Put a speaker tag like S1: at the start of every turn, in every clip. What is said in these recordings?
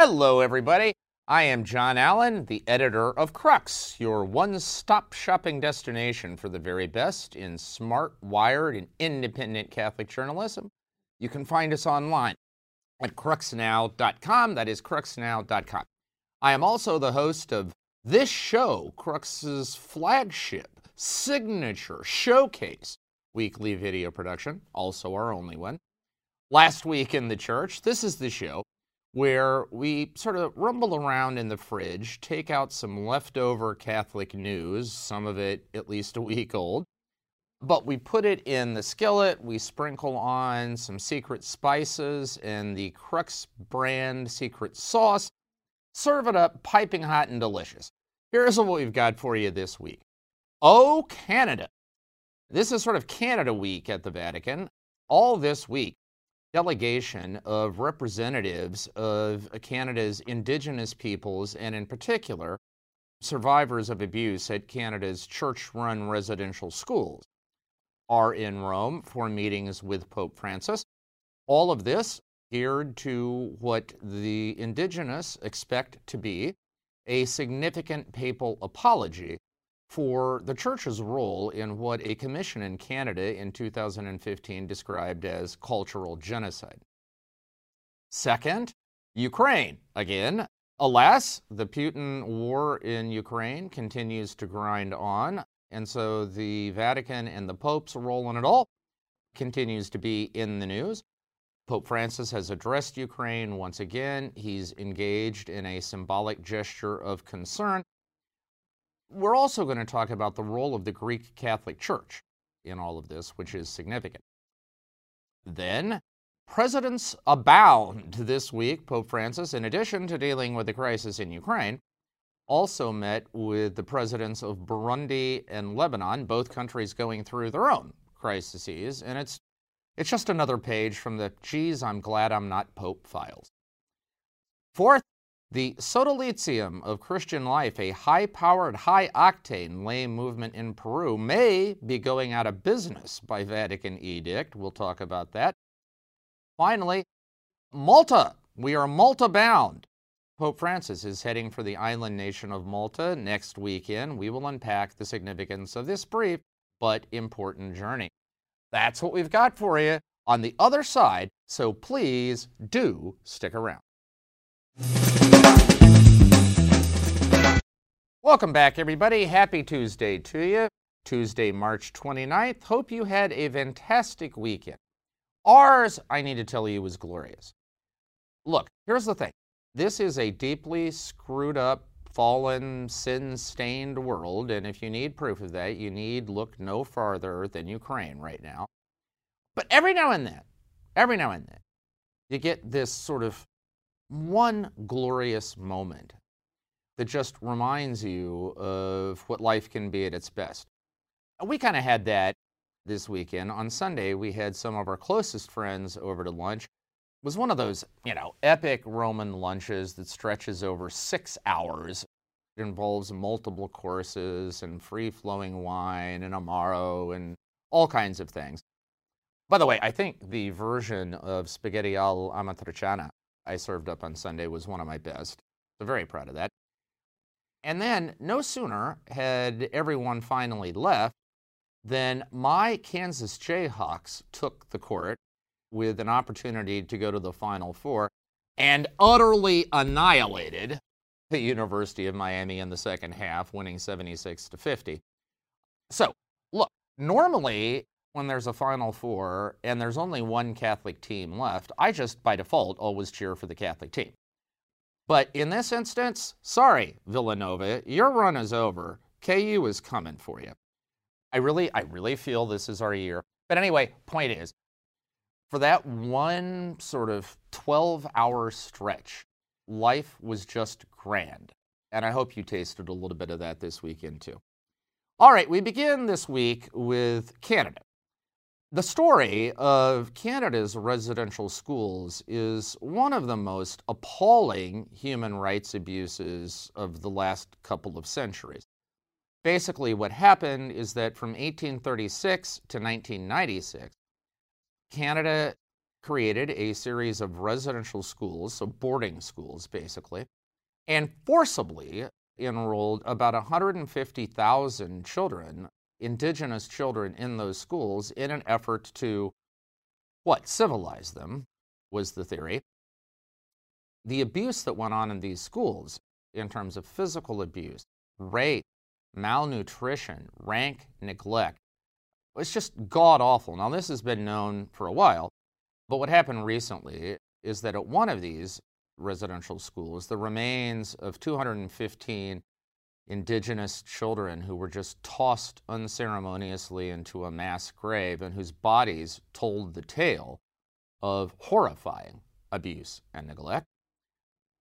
S1: Hello, everybody. I am John Allen, the editor of Crux, your one stop shopping destination for the very best in smart, wired, and independent Catholic journalism. You can find us online at cruxnow.com. That is cruxnow.com. I am also the host of this show, Crux's flagship, signature, showcase weekly video production, also our only one. Last week in the church, this is the show where we sort of rumble around in the fridge, take out some leftover Catholic news, some of it at least a week old, but we put it in the skillet, we sprinkle on some secret spices and the Crux brand secret sauce, serve it up piping hot and delicious. Here's what we've got for you this week. Oh, Canada. This is sort of Canada week at the Vatican. All this week, delegation of representatives of Canada's Indigenous peoples, and in particular, survivors of abuse at Canada's church run residential schools, are in Rome for meetings with Pope Francis. All of this geared to what the Indigenous expect to be a significant papal apology for the church's role in what a commission in Canada in 2015 described as cultural genocide. Second, Ukraine. Again, alas, the Putin war in Ukraine continues to grind on, and so the Vatican and the Pope's role in it all continues to be in the news. Pope Francis has addressed Ukraine once again. He's engaged in a symbolic gesture of concern we're also going to talk about the role of the Greek Catholic Church in all of this, which is significant. Then, presidents abound this week. Pope Francis, in addition to dealing with the crisis in Ukraine, also met with the presidents of Burundi and Lebanon, both countries going through their own crises, and it's it's just another page from the geez, I'm glad I'm not Pope files. Fourth, the Sodalitium of Christian life, a high powered, high octane lay movement in Peru, may be going out of business by Vatican edict. We'll talk about that. Finally, Malta. We are Malta bound. Pope Francis is heading for the island nation of Malta next weekend. We will unpack the significance of this brief but important journey. That's what we've got for you on the other side, so please do stick around. Welcome back, everybody. Happy Tuesday to you. Tuesday, March 29th. Hope you had a fantastic weekend. Ours, I need to tell you, was glorious. Look, here's the thing this is a deeply screwed up, fallen, sin stained world, and if you need proof of that, you need look no farther than Ukraine right now. But every now and then, every now and then, you get this sort of one glorious moment that just reminds you of what life can be at its best. We kind of had that this weekend. On Sunday, we had some of our closest friends over to lunch. It was one of those, you know, epic Roman lunches that stretches over six hours. It involves multiple courses and free flowing wine and amaro and all kinds of things. By the way, I think the version of spaghetti all'amatriciana I served up on Sunday was one of my best. So very proud of that. And then no sooner had everyone finally left than my Kansas Jayhawks took the court with an opportunity to go to the Final Four and utterly annihilated the University of Miami in the second half, winning 76 to 50. So, look, normally when there's a Final Four and there's only one Catholic team left, I just by default always cheer for the Catholic team. But in this instance, sorry, Villanova, your run is over. KU is coming for you. I really, I really feel this is our year. But anyway, point is, for that one sort of 12 hour stretch, life was just grand. And I hope you tasted a little bit of that this weekend too. All right, we begin this week with Canada. The story of Canada's residential schools is one of the most appalling human rights abuses of the last couple of centuries. Basically, what happened is that from 1836 to 1996, Canada created a series of residential schools, so boarding schools basically, and forcibly enrolled about 150,000 children, indigenous children, in those schools in an effort to what? Civilize them, was the theory. The abuse that went on in these schools, in terms of physical abuse, rape, malnutrition, rank neglect, was just god awful. Now, this has been known for a while, but what happened recently is that at one of these residential schools, the remains of 215 indigenous children who were just tossed unceremoniously into a mass grave and whose bodies told the tale of horrifying abuse and neglect,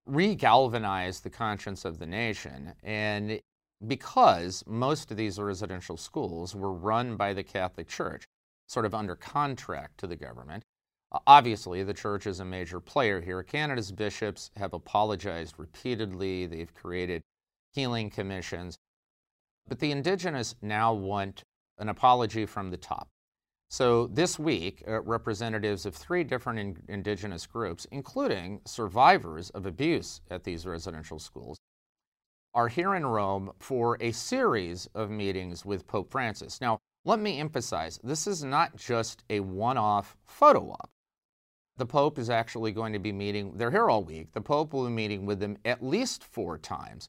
S1: regalvanized the conscience of the nation. And because most of these residential schools were run by the Catholic Church, sort of under contract to the government, Obviously, the church is a major player here. Canada's bishops have apologized repeatedly. They've created healing commissions. But the Indigenous now want an apology from the top. So this week, uh, representatives of three different in- Indigenous groups, including survivors of abuse at these residential schools, are here in Rome for a series of meetings with Pope Francis. Now, let me emphasize this is not just a one off photo op. The Pope is actually going to be meeting, they're here all week. The Pope will be meeting with them at least four times.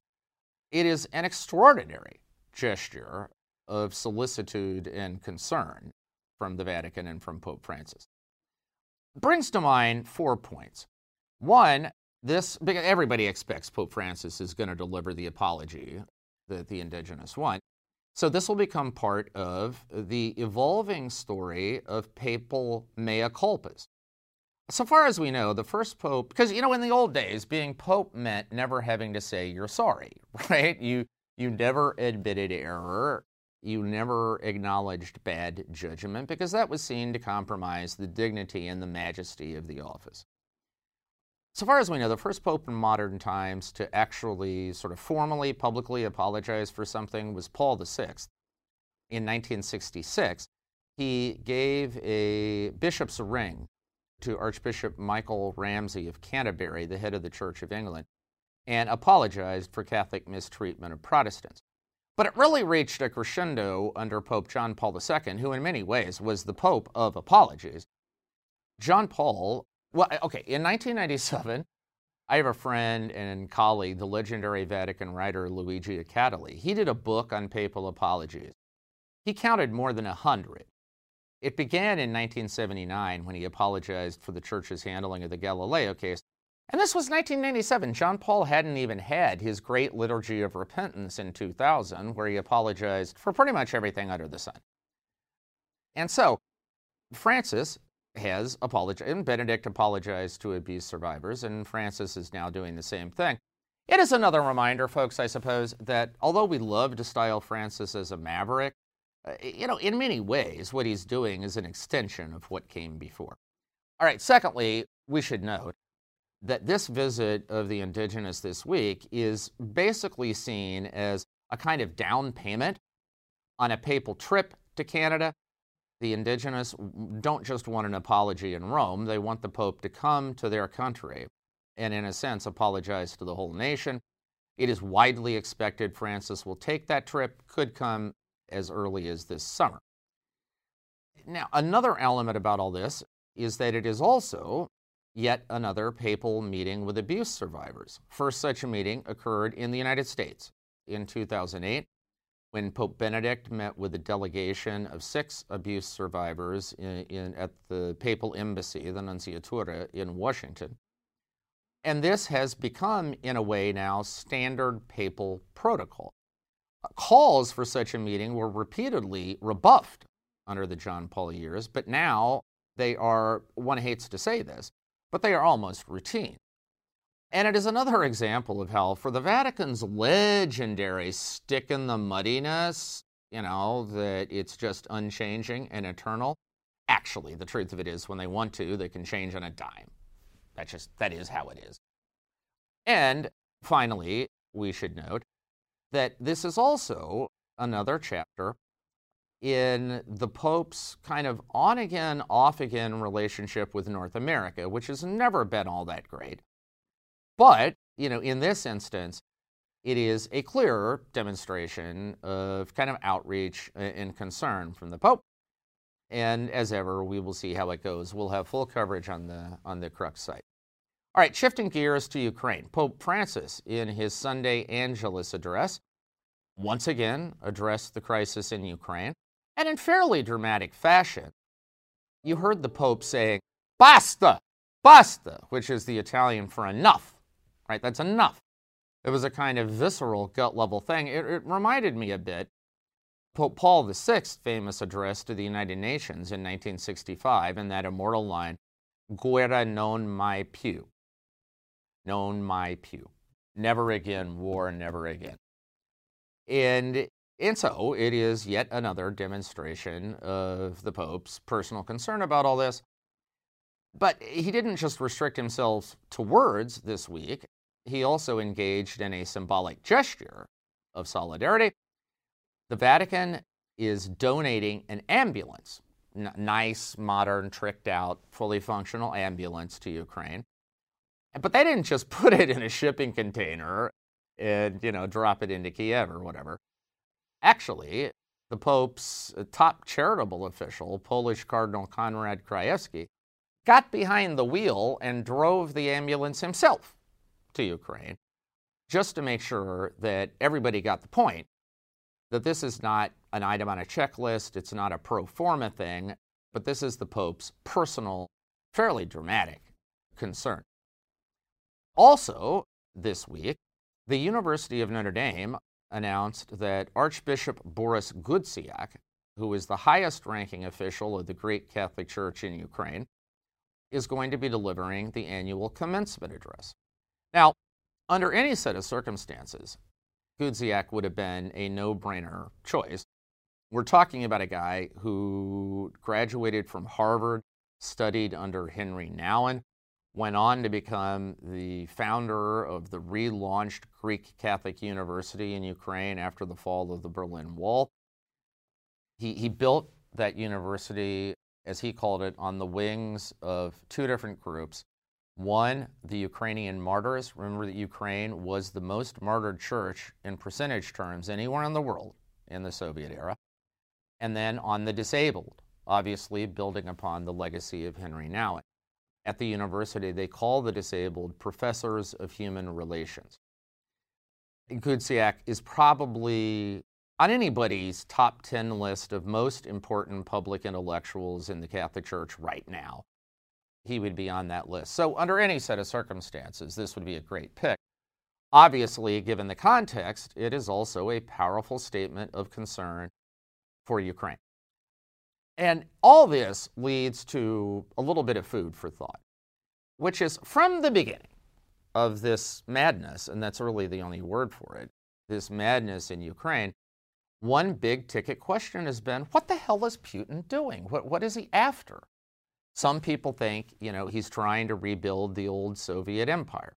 S1: It is an extraordinary gesture of solicitude and concern from the Vatican and from Pope Francis. Brings to mind four points. One, this everybody expects Pope Francis is going to deliver the apology that the indigenous want. So this will become part of the evolving story of papal mea culpas. So far as we know, the first pope, because you know, in the old days, being pope meant never having to say you're sorry, right? You you never admitted error, you never acknowledged bad judgment, because that was seen to compromise the dignity and the majesty of the office. So far as we know, the first pope in modern times to actually sort of formally, publicly apologize for something was Paul VI. In 1966, he gave a bishop's ring to Archbishop Michael Ramsey of Canterbury, the head of the Church of England, and apologized for Catholic mistreatment of Protestants. But it really reached a crescendo under Pope John Paul II, who in many ways was the Pope of apologies. John Paul, well, okay, in 1997, I have a friend and colleague, the legendary Vatican writer Luigi Accattoli. He did a book on papal apologies. He counted more than a hundred. It began in 1979 when he apologized for the church's handling of the Galileo case. And this was 1997. John Paul hadn't even had his great liturgy of repentance in 2000, where he apologized for pretty much everything under the sun. And so, Francis has apologized, and Benedict apologized to abuse survivors, and Francis is now doing the same thing. It is another reminder, folks, I suppose, that although we love to style Francis as a maverick, Uh, you know, in many ways, what he's doing is an extension of what came before. All right, secondly, we should note that this visit of the indigenous this week is basically seen as a kind of down payment on a papal trip to Canada. The indigenous don't just want an apology in Rome, they want the Pope to come to their country and, in a sense, apologize to the whole nation. It is widely expected Francis will take that trip, could come as early as this summer. Now, another element about all this is that it is also yet another papal meeting with abuse survivors. First such a meeting occurred in the United States in 2008 when Pope Benedict met with a delegation of six abuse survivors in, in, at the papal embassy, the Nunciatura, in Washington. And this has become, in a way now, standard papal protocol calls for such a meeting were repeatedly rebuffed under the John Paul years, but now they are, one hates to say this, but they are almost routine. And it is another example of how, for the Vatican's legendary stick in the muddiness, you know, that it's just unchanging and eternal, actually, the truth of it is, when they want to, they can change on a dime. That's just, that is how it is. And finally, we should note that this is also another chapter in the Pope's kind of on again, off again relationship with North America, which has never been all that great. But, you know, in this instance, it is a clear demonstration of kind of outreach and concern from the Pope. And as ever, we will see how it goes. We'll have full coverage on the on the Crux site. All right, shifting gears to Ukraine. Pope Francis, in his Sunday Angelus address, once again addressed the crisis in Ukraine and in fairly dramatic fashion. You heard the Pope saying, basta, basta, which is the Italian for enough, right? That's enough. It was a kind of visceral, gut level thing. It, it reminded me a bit Pope Paul VI's famous address to the United Nations in 1965 and that immortal line, Guerra non mai più. Non my pew. Never again, war, never again. And and so it is yet another demonstration of the Pope's personal concern about all this. But he didn't just restrict himself to words this week, he also engaged in a symbolic gesture of solidarity. The Vatican is donating an ambulance, nice, modern, tricked out, fully functional ambulance to Ukraine. But they didn't just put it in a shipping container and, you know, drop it into Kiev or whatever. Actually, the Pope's uh, top charitable official, Polish Cardinal Konrad Krajewski, got behind the wheel and drove the ambulance himself to Ukraine just to make sure that everybody got the point that this is not an item on a checklist, it's not a pro forma thing, but this is the Pope's personal, fairly dramatic concern. Also, this week, the University of Notre Dame announced that Archbishop Borys Gudziak, who is the highest ranking official of the Greek Catholic Church in Ukraine, is going to be delivering the annual commencement address. Now, under any set of circumstances, Gudziak would have been a no brainer choice. We're talking about a guy who graduated from Harvard, studied under Henry Nouwen, went on to become the founder of the relaunched Greek Catholic University in Ukraine after the fall of the Berlin Wall. He, he built that university, as he called it, on the wings of two different groups. One, the Ukrainian martyrs. Remember that Ukraine was the most martyred church in percentage terms anywhere in the world in the Soviet era. And then on the disabled, obviously building upon the legacy of Henry Nouwen at the university, they call the disabled professors of human relations. Gudziak is probably on anybody's top 10 list of most important public intellectuals in the Catholic Church right now. He would be on that list. So, under any set of circumstances, this would be a great pick. Obviously, given the context, it is also a powerful statement of concern for Ukraine. And all this leads to a little bit of food for thought, which is from the beginning of this madness, and that's really the only word for it, this madness in Ukraine, one big ticket question has been what the hell is Putin doing? What, what is he after? Some people think, you know, he's trying to rebuild the old Soviet empire.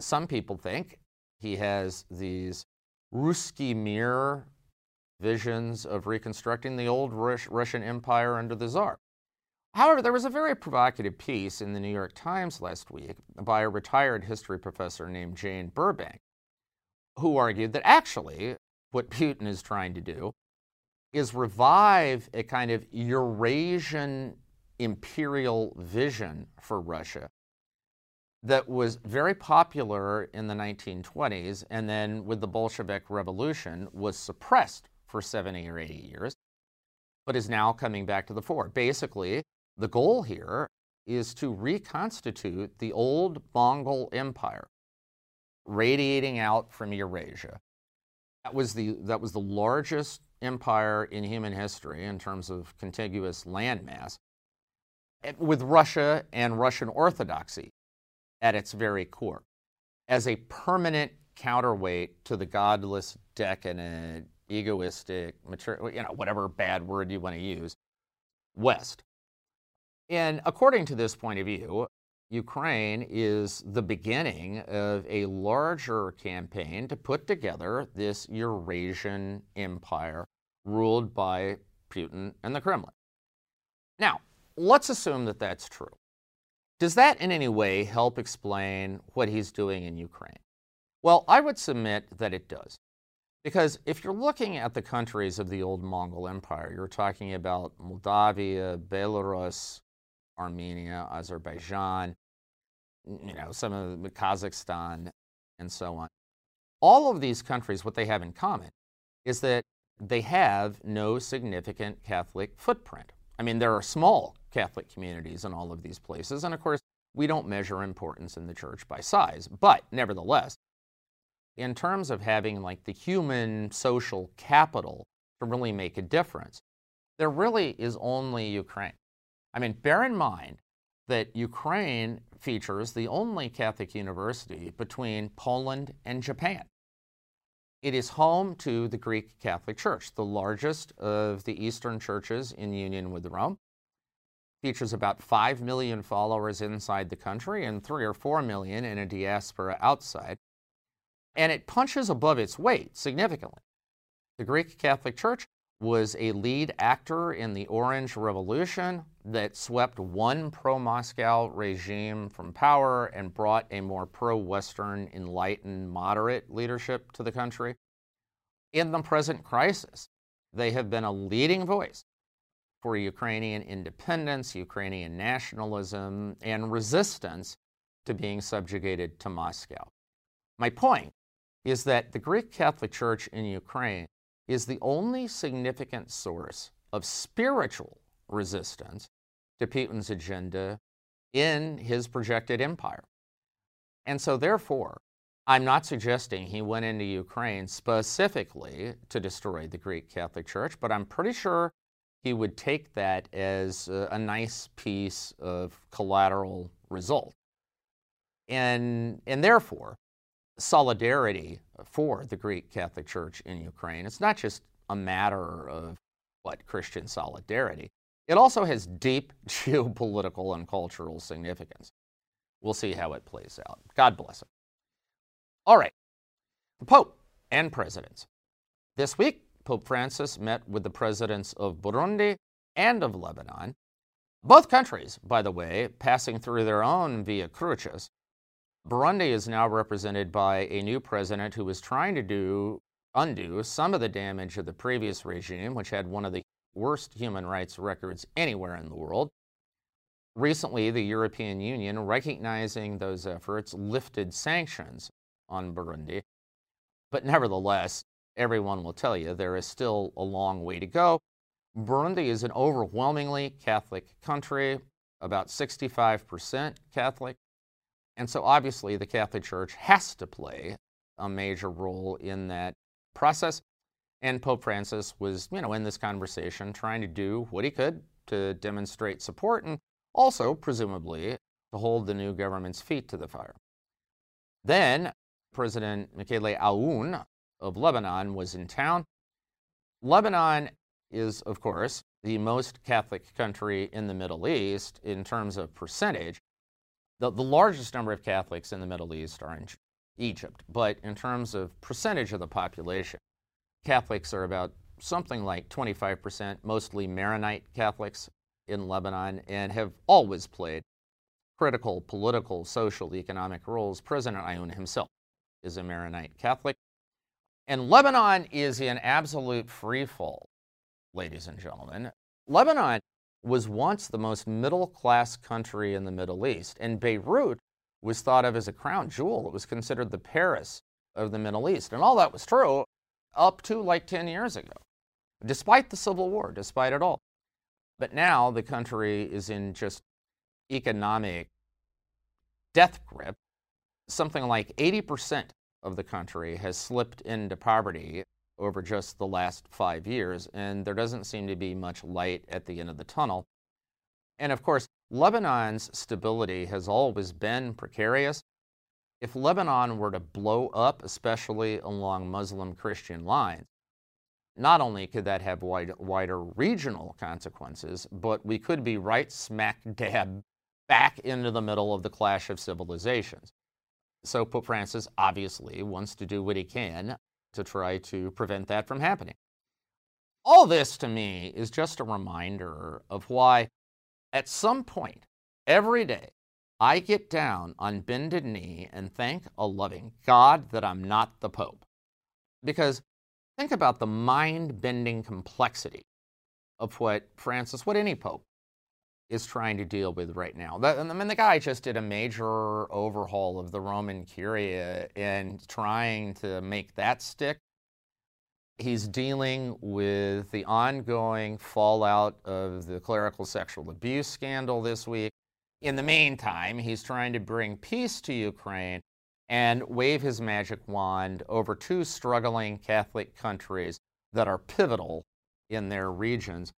S1: Some people think he has these Ruski Mir visions of reconstructing the old Rus- Russian Empire under the Tsar. However, there was a very provocative piece in the New York Times last week by a retired history professor named Jane Burbank, who argued that actually what Putin is trying to do is revive a kind of Eurasian imperial vision for Russia that was very popular in the 1920s and then with the Bolshevik Revolution was suppressed for 70 or 80 years, but is now coming back to the fore. Basically, the goal here is to reconstitute the old Mongol Empire radiating out from Eurasia. That was the, that was the largest empire in human history in terms of contiguous landmass, with Russia and Russian Orthodoxy at its very core, as a permanent counterweight to the godless, decadent, egoistic, material, you know, whatever bad word you want to use, West. And according to this point of view, Ukraine is the beginning of a larger campaign to put together this Eurasian empire ruled by Putin and the Kremlin. Now, let's assume that that's true. Does that in any way help explain what he's doing in Ukraine? Well, I would submit that it does. Because if you're looking at the countries of the old Mongol Empire, you're talking about Moldavia, Belarus, Armenia, Azerbaijan, you know, some of the Kazakhstan, and so on. All of these countries, what they have in common is that they have no significant Catholic footprint. I mean, there are small Catholic communities in all of these places, and of course, we don't measure importance in the church by size. But nevertheless, in terms of having like the human social capital to really make a difference, there really is only Ukraine. I mean, bear in mind that Ukraine features the only Catholic university between Poland and Japan. It is home to the Greek Catholic Church, the largest of the Eastern churches in union with Rome. Features about 5 million followers inside the country and 3 or 4 million in a diaspora outside. And it punches above its weight significantly. The Greek Catholic Church was a lead actor in the Orange Revolution that swept one pro Moscow regime from power and brought a more pro Western, enlightened, moderate leadership to the country. In the present crisis, they have been a leading voice for Ukrainian independence, Ukrainian nationalism, and resistance to being subjugated to Moscow. My point is that the Greek Catholic Church in Ukraine is the only significant source of spiritual resistance to Putin's agenda in his projected empire. And so, therefore, I'm not suggesting he went into Ukraine specifically to destroy the Greek Catholic Church, but I'm pretty sure he would take that as a, nice piece of collateral result. And, and therefore, solidarity for the Greek Catholic Church in Ukraine. It's not just a matter of what Christian solidarity. It also has deep geopolitical and cultural significance. We'll see how it plays out. God bless it. All right. The Pope and presidents. This week, Pope Francis met with the presidents of Burundi and of Lebanon. Both countries, by the way, passing through their own via crucis Burundi is now represented by a new president who is trying to do undo some of the damage of the previous regime, which had one of the worst human rights records anywhere in the world. Recently, the European Union, recognizing those efforts, lifted sanctions on Burundi. But nevertheless, everyone will tell you there is still a long way to go. Burundi is an overwhelmingly Catholic country, about 65% Catholic. And so obviously the Catholic Church has to play a major role in that process. And Pope Francis was, you know, in this conversation trying to do what he could to demonstrate support and also, presumably, to hold the new government's feet to the fire. Then President Michel Aoun of Lebanon was in town. Lebanon is, of course, the most Catholic country in the Middle East in terms of percentage. The, the largest number of Catholics in the Middle East are in Egypt, but in terms of percentage of the population, Catholics are about something like 25%, mostly Maronite Catholics in Lebanon, and have always played critical political, social, economic roles. President Aoun himself is a Maronite Catholic. And Lebanon is in absolute free fall, ladies and gentlemen. Lebanon was once the most middle class country in the Middle East, and Beirut was thought of as a crown jewel. It was considered the Paris of the Middle East. And all that was true up to like 10 years ago, despite the Civil War, despite it all. But now the country is in just economic death grip. Something like 80% of the country has slipped into poverty over just the last five years, and there doesn't seem to be much light at the end of the tunnel. And of course, Lebanon's stability has always been precarious. If Lebanon were to blow up, especially along Muslim Christian lines, not only could that have wide, wider regional consequences, but we could be right smack dab back into the middle of the clash of civilizations. So Pope Francis obviously wants to do what he can to try to prevent that from happening. All this to me is just a reminder of why, at some point every day, I get down on bended knee and thank a loving God that I'm not the Pope. Because think about the mind bending complexity of what Francis, what any Pope is trying to deal with right now. I mean, the guy just did a major overhaul of the Roman Curia and trying to make that stick. He's dealing with the ongoing fallout of the clerical sexual abuse scandal this week. In the meantime, he's trying to bring peace to Ukraine and wave his magic wand over two struggling Catholic countries that are pivotal in their regions.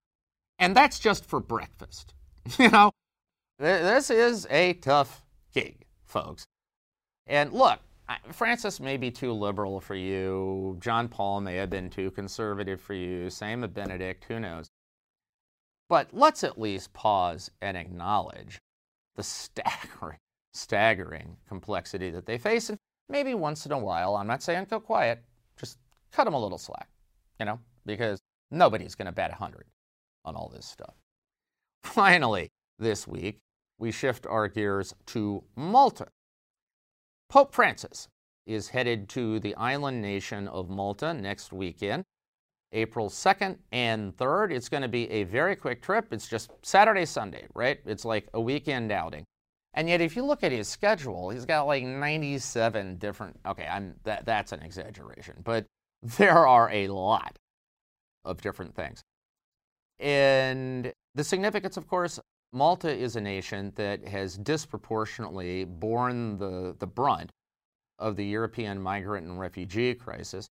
S1: And that's just for breakfast. you know, this is a tough gig, folks. And look, Francis may be too liberal for you. John Paul may have been too conservative for you. Same with Benedict, who knows? But let's at least pause and acknowledge the staggering, staggering complexity that they face. And maybe once in a while, I'm not saying go quiet, just cut them a little slack, you know, because nobody's going to bet 100 on all this stuff. Finally, this week, we shift our gears to Malta. Pope Francis is headed to the island nation of Malta next weekend, April 2nd and 3rd. It's going to be a very quick trip. It's just Saturday, Sunday, right? It's like a weekend outing. And yet, if you look at his schedule, he's got like 97 different. Okay, I'm that, that's an exaggeration, but there are a lot of different things. And the significance, of course, Malta is a nation that has disproportionately borne the, the brunt of the European migrant and refugee crisis.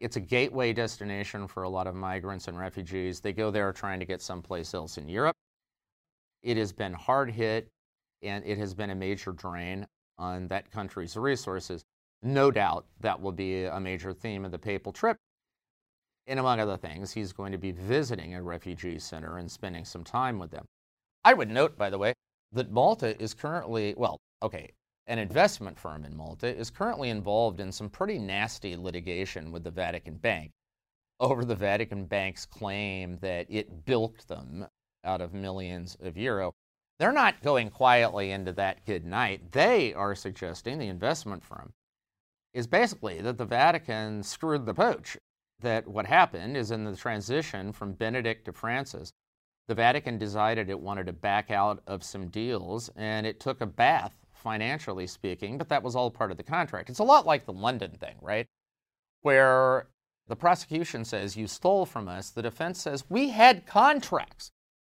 S1: It's a gateway destination for a lot of migrants and refugees. They go there trying to get someplace else in Europe. It has been hard hit and it has been a major drain on that country's resources. No doubt that will be a major theme of the papal trip. And among other things, he's going to be visiting a refugee center and spending some time with them. I would note, by the way, that Malta is currently, well, okay, an investment firm in Malta is currently involved in some pretty nasty litigation with the Vatican Bank over the Vatican Bank's claim that it bilked them out of millions of euro. They're not going quietly into that good night. They are suggesting, the investment firm, is basically that the Vatican screwed the pooch that what happened is in the transition from Benedict to Francis, the Vatican decided it wanted to back out of some deals, and it took a bath, financially speaking, but that was all part of the contract. It's a lot like the London thing, right? Where the prosecution says, You stole from us. The defense says, We had contracts.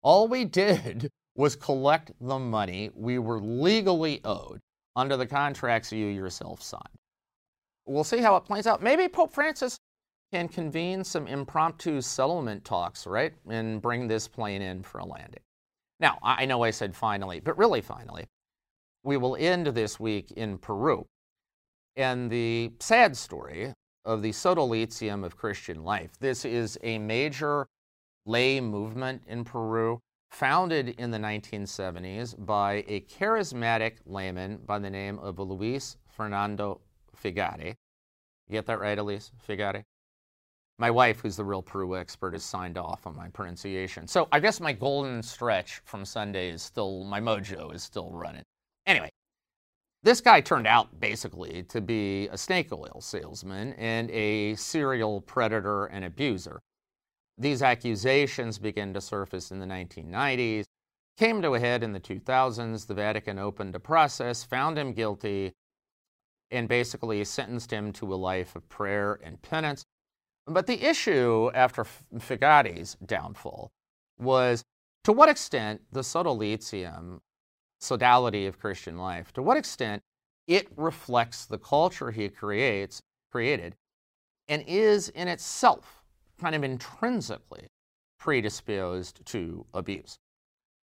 S1: All we did was collect the money we were legally owed under the contracts you yourself signed. We'll see how it plays out. Maybe Pope Francis can convene some impromptu settlement talks, right, and bring this plane in for a landing. Now, I know I said finally, but really finally, we will end this week in Peru. And the sad story of the Sodalitium of Christian life. This is a major lay movement in Peru, founded in the 1970s by a charismatic layman by the name of Luis Fernando Figari. You get that right, Elise? Figari? My wife, who's the real Peru expert, has signed off on my pronunciation. So I guess my golden stretch from Sunday is still, my mojo is still running. Anyway, this guy turned out basically to be a snake oil salesman and a serial predator and abuser. These accusations began to surface in the 1990s, came to a head in the 2000s. The Vatican opened a process, found him guilty, and basically sentenced him to a life of prayer and penance. But the issue after Figari's downfall was to what extent the sodalitium, sodality of Christian life, to what extent it reflects the culture he creates, created and is in itself kind of intrinsically predisposed to abuse.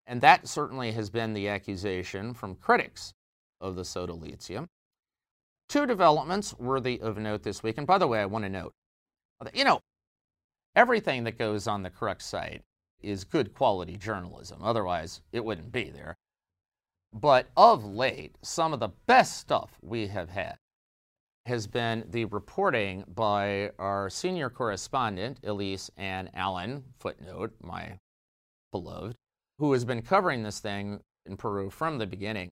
S1: And that certainly has been the accusation from critics of the sodalitium. Two developments worthy of note this week. And by the way, I want to note you know, everything that goes on the Crux site is good quality journalism. Otherwise, it wouldn't be there. But of late, some of the best stuff we have had has been the reporting by our senior correspondent, Elise Ann Allen, footnote, my beloved, who has been covering this thing in Peru from the beginning.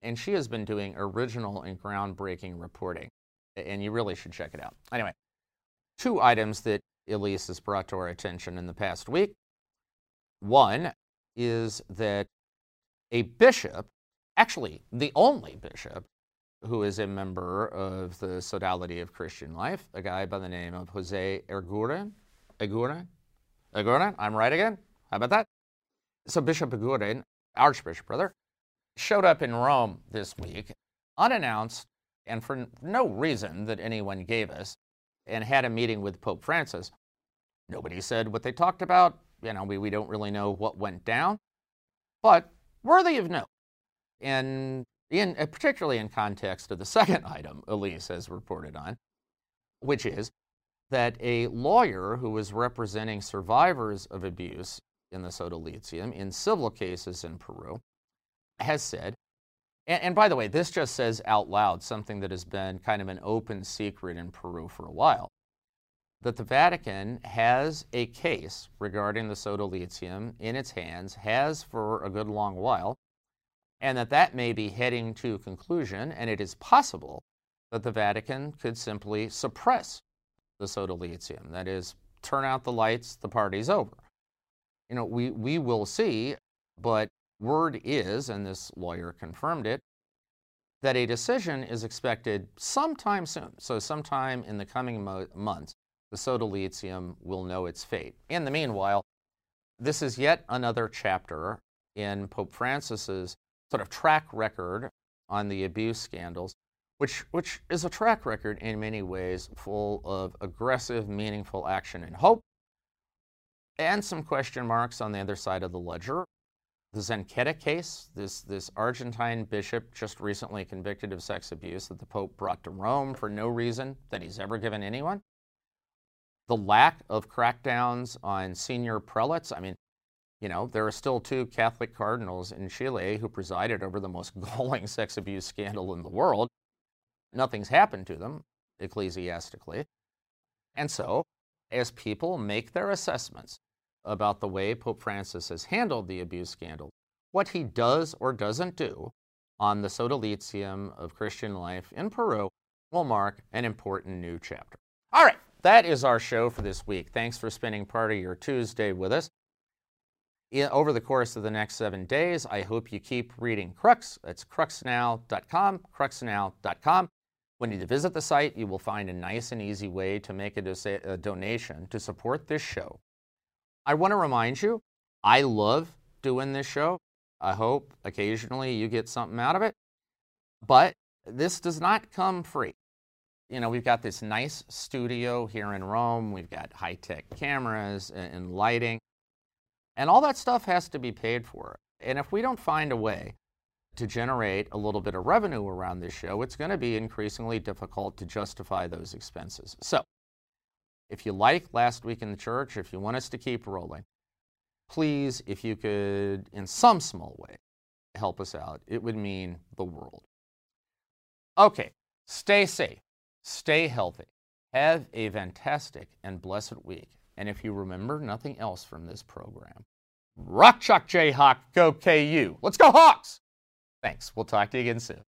S1: And she has been doing original and groundbreaking reporting. And you really should check it out. Anyway, two items that Elise has brought to our attention in the past week. One is that a bishop, actually the only bishop who is a member of the Sodality of Christian Life, a guy by the name of Jose Eguren. Eguren? Eguren? I'm right again? How about that? So Bishop Eguren, Archbishop, brother, showed up in Rome this week, unannounced and for no reason that anyone gave us, and had a meeting with Pope Francis. Nobody said what they talked about. You know, we, we don't really know what went down, but worthy of note. And in, uh, particularly in context of the second item Elise has reported on, which is that a lawyer who was representing survivors of abuse in the Sodalitium in civil cases in Peru has said, and, and, by the way, this just says out loud something that has been kind of an open secret in Peru for a while, that the Vatican has a case regarding the Sodalitium in its hands, has for a good long while, and that that may be heading to conclusion, and it is possible that the Vatican could simply suppress the sodalitium. That is, turn out the lights, the party's over. You know, we, we will see, but word is, and this lawyer confirmed it, that a decision is expected sometime soon. So, sometime in the coming mo- months, the sodalitium will know its fate. In the meanwhile, this is yet another chapter in Pope Francis's sort of track record on the abuse scandals, which, which is a track record in many ways full of aggressive, meaningful action and hope, and some question marks on the other side of the ledger. The Zanchetta case, this, this Argentine bishop just recently convicted of sex abuse that the Pope brought to Rome for no reason that he's ever given anyone. The lack of crackdowns on senior prelates. I mean, you know, there are still two Catholic cardinals in Chile who presided over the most galling sex abuse scandal in the world. Nothing's happened to them ecclesiastically. And so, as people make their assessments about the way Pope Francis has handled the abuse scandal, what he does or doesn't do on the sodalitium of Christian life in Peru will mark an important new chapter. All right, that is our show for this week. Thanks for spending part of your Tuesday with us over the course of the next seven days. I hope you keep reading Crux. That's cruxnow.com, cruxnow.com. When you visit the site, you will find a nice and easy way to make a, do- a donation to support this show. I want to remind you, I love doing this show. I hope occasionally you get something out of it. But this does not come free. You know, we've got this nice studio here in Rome. We've got high tech cameras and lighting. And all that stuff has to be paid for. And if we don't find a way to generate a little bit of revenue around this show, it's going to be increasingly difficult to justify those expenses. So, if you like Last Week in the Church, if you want us to keep rolling, please, if you could, in some small way, help us out, it would mean the world. Okay, stay safe, stay healthy, have a fantastic and blessed week. And if you remember nothing else from this program, Rock Chalk Jayhawk, go KU. Let's go Hawks! Thanks. We'll talk to you again soon.